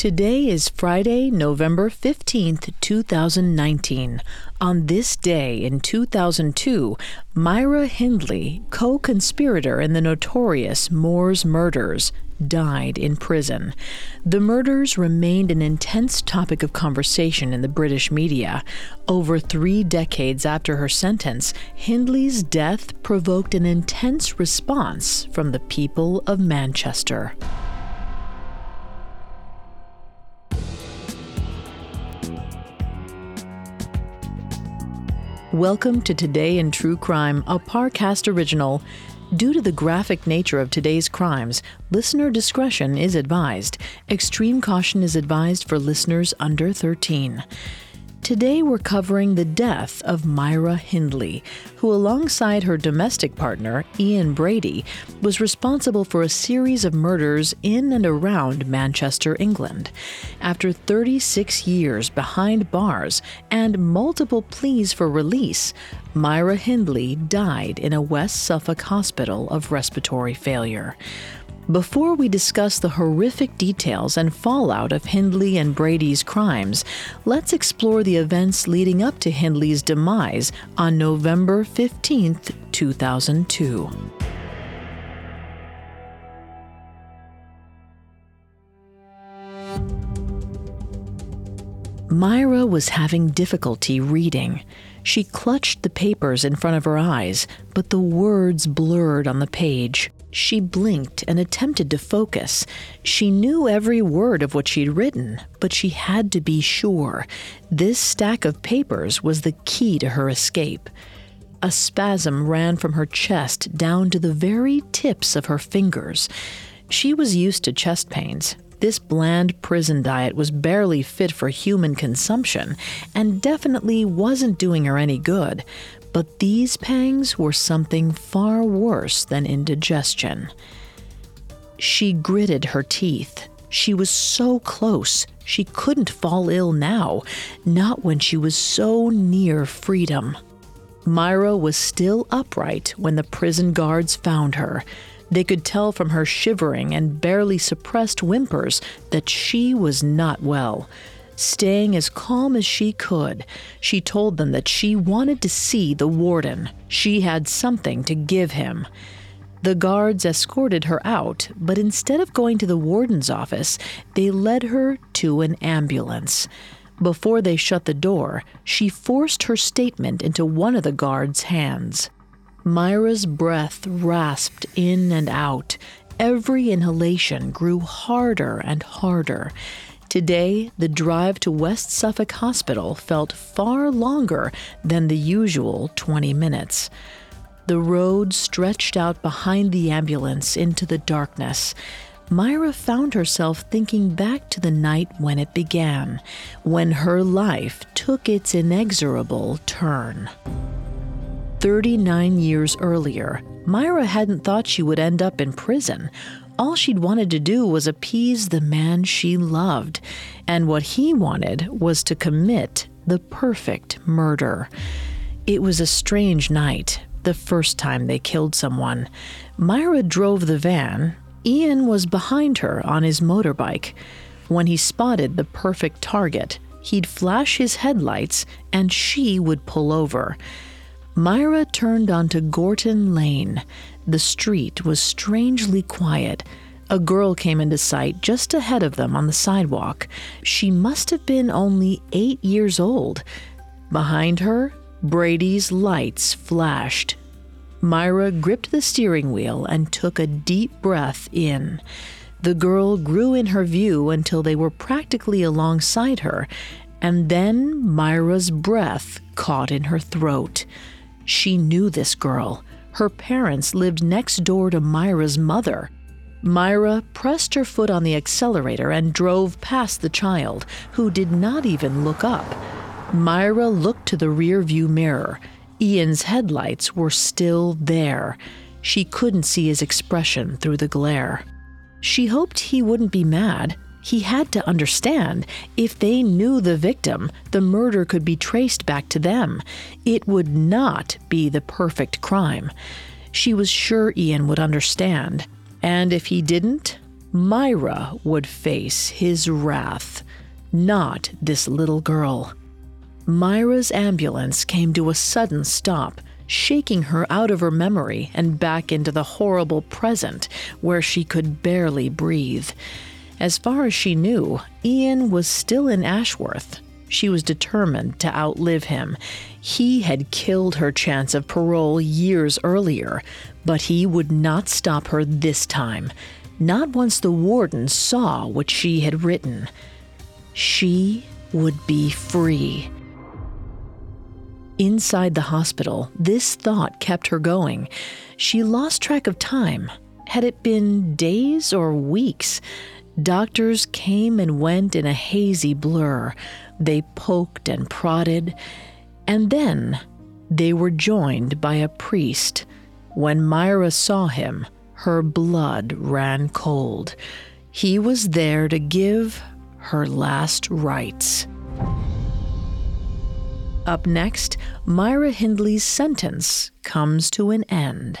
Today is Friday, November 15th, 2019. On this day in 2002, Myra Hindley, co conspirator in the notorious Moors murders, died in prison. The murders remained an intense topic of conversation in the British media. Over three decades after her sentence, Hindley's death provoked an intense response from the people of Manchester. Welcome to Today in True Crime, a Parcast original. Due to the graphic nature of today's crimes, listener discretion is advised. Extreme caution is advised for listeners under 13. Today we're covering the death of Myra Hindley, who, alongside her domestic partner, Ian Brady, was responsible for a series of murders in and around Manchester, England. After 36 years behind bars and multiple pleas for release, Myra Hindley died in a West Suffolk hospital of respiratory failure. Before we discuss the horrific details and fallout of Hindley and Brady's crimes, let's explore the events leading up to Hindley's demise on November 15, 2002. Myra was having difficulty reading. She clutched the papers in front of her eyes, but the words blurred on the page. She blinked and attempted to focus. She knew every word of what she'd written, but she had to be sure. This stack of papers was the key to her escape. A spasm ran from her chest down to the very tips of her fingers. She was used to chest pains. This bland prison diet was barely fit for human consumption and definitely wasn't doing her any good. But these pangs were something far worse than indigestion. She gritted her teeth. She was so close. She couldn't fall ill now, not when she was so near freedom. Myra was still upright when the prison guards found her. They could tell from her shivering and barely suppressed whimpers that she was not well. Staying as calm as she could, she told them that she wanted to see the warden. She had something to give him. The guards escorted her out, but instead of going to the warden's office, they led her to an ambulance. Before they shut the door, she forced her statement into one of the guards' hands. Myra's breath rasped in and out. Every inhalation grew harder and harder. Today, the drive to West Suffolk Hospital felt far longer than the usual 20 minutes. The road stretched out behind the ambulance into the darkness. Myra found herself thinking back to the night when it began, when her life took its inexorable turn. 39 years earlier, Myra hadn't thought she would end up in prison. All she'd wanted to do was appease the man she loved, and what he wanted was to commit the perfect murder. It was a strange night, the first time they killed someone. Myra drove the van. Ian was behind her on his motorbike. When he spotted the perfect target, he'd flash his headlights and she would pull over. Myra turned onto Gorton Lane. The street was strangely quiet. A girl came into sight just ahead of them on the sidewalk. She must have been only eight years old. Behind her, Brady's lights flashed. Myra gripped the steering wheel and took a deep breath in. The girl grew in her view until they were practically alongside her, and then Myra's breath caught in her throat. She knew this girl. Her parents lived next door to Myra's mother. Myra pressed her foot on the accelerator and drove past the child, who did not even look up. Myra looked to the rear view mirror. Ian's headlights were still there. She couldn't see his expression through the glare. She hoped he wouldn't be mad. He had to understand if they knew the victim, the murder could be traced back to them. It would not be the perfect crime. She was sure Ian would understand. And if he didn't, Myra would face his wrath, not this little girl. Myra's ambulance came to a sudden stop, shaking her out of her memory and back into the horrible present where she could barely breathe. As far as she knew, Ian was still in Ashworth. She was determined to outlive him. He had killed her chance of parole years earlier, but he would not stop her this time. Not once the warden saw what she had written. She would be free. Inside the hospital, this thought kept her going. She lost track of time. Had it been days or weeks? Doctors came and went in a hazy blur. They poked and prodded. And then they were joined by a priest. When Myra saw him, her blood ran cold. He was there to give her last rites. Up next, Myra Hindley's sentence comes to an end.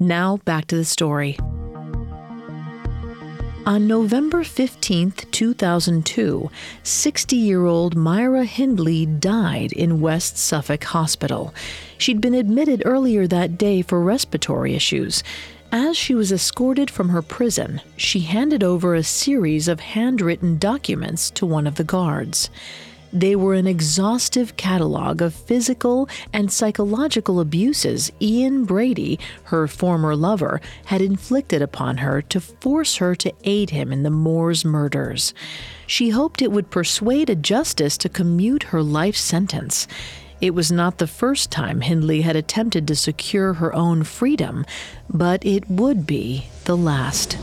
Now back to the story. On November 15th, 2002, 60 year old Myra Hindley died in West Suffolk Hospital. She'd been admitted earlier that day for respiratory issues. As she was escorted from her prison, she handed over a series of handwritten documents to one of the guards. They were an exhaustive catalog of physical and psychological abuses Ian Brady, her former lover, had inflicted upon her to force her to aid him in the Moors murders. She hoped it would persuade a justice to commute her life sentence. It was not the first time Hindley had attempted to secure her own freedom, but it would be the last.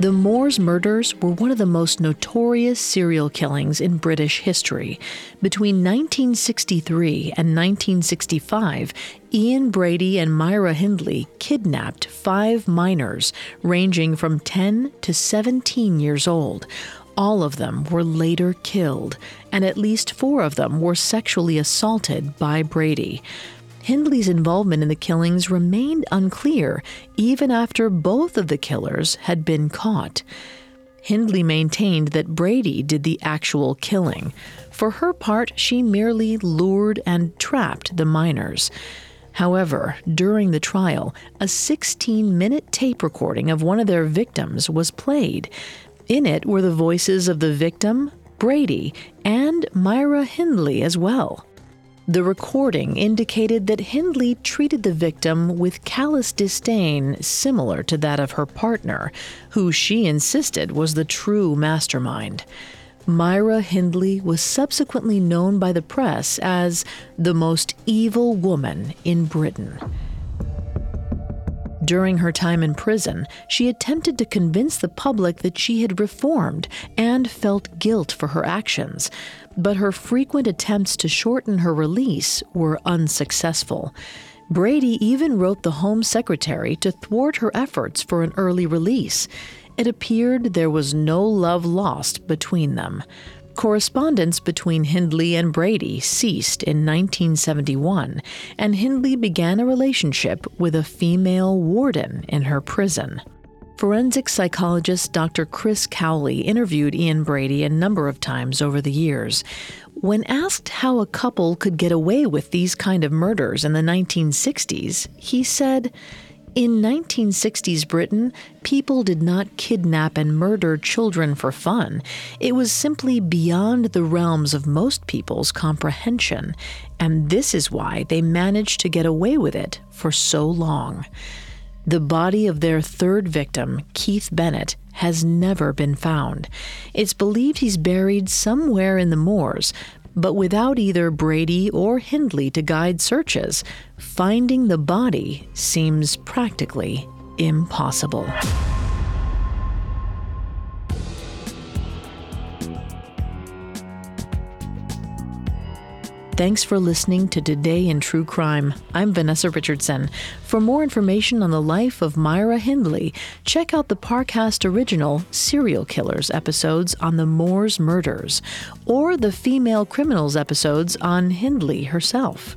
The Moors murders were one of the most notorious serial killings in British history. Between 1963 and 1965, Ian Brady and Myra Hindley kidnapped five minors, ranging from 10 to 17 years old. All of them were later killed, and at least four of them were sexually assaulted by Brady. Hindley's involvement in the killings remained unclear even after both of the killers had been caught. Hindley maintained that Brady did the actual killing. For her part, she merely lured and trapped the minors. However, during the trial, a 16 minute tape recording of one of their victims was played. In it were the voices of the victim, Brady, and Myra Hindley as well. The recording indicated that Hindley treated the victim with callous disdain similar to that of her partner, who she insisted was the true mastermind. Myra Hindley was subsequently known by the press as the most evil woman in Britain. During her time in prison, she attempted to convince the public that she had reformed and felt guilt for her actions, but her frequent attempts to shorten her release were unsuccessful. Brady even wrote the Home Secretary to thwart her efforts for an early release. It appeared there was no love lost between them. Correspondence between Hindley and Brady ceased in 1971, and Hindley began a relationship with a female warden in her prison. Forensic psychologist Dr. Chris Cowley interviewed Ian Brady a number of times over the years. When asked how a couple could get away with these kind of murders in the 1960s, he said, In 1960s Britain, people did not kidnap and murder children for fun. It was simply beyond the realms of most people's comprehension, and this is why they managed to get away with it for so long. The body of their third victim, Keith Bennett, has never been found. It's believed he's buried somewhere in the moors, but without either Brady or Hindley to guide searches, finding the body seems practically impossible. Thanks for listening to Today in True Crime. I'm Vanessa Richardson. For more information on the life of Myra Hindley, check out the Parcast original Serial Killers episodes on the Moors murders or the Female Criminals episodes on Hindley herself.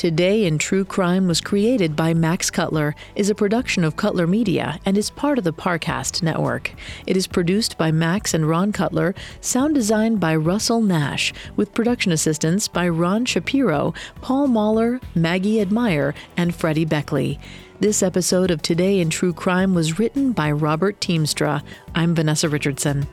Today in True Crime was created by Max Cutler, is a production of Cutler Media, and is part of the Parcast network. It is produced by Max and Ron Cutler, sound designed by Russell Nash, with production assistance by Ron Shapiro, Paul Mahler, Maggie Admire, and Freddie Beckley. This episode of Today in True Crime was written by Robert Teamstra. I'm Vanessa Richardson.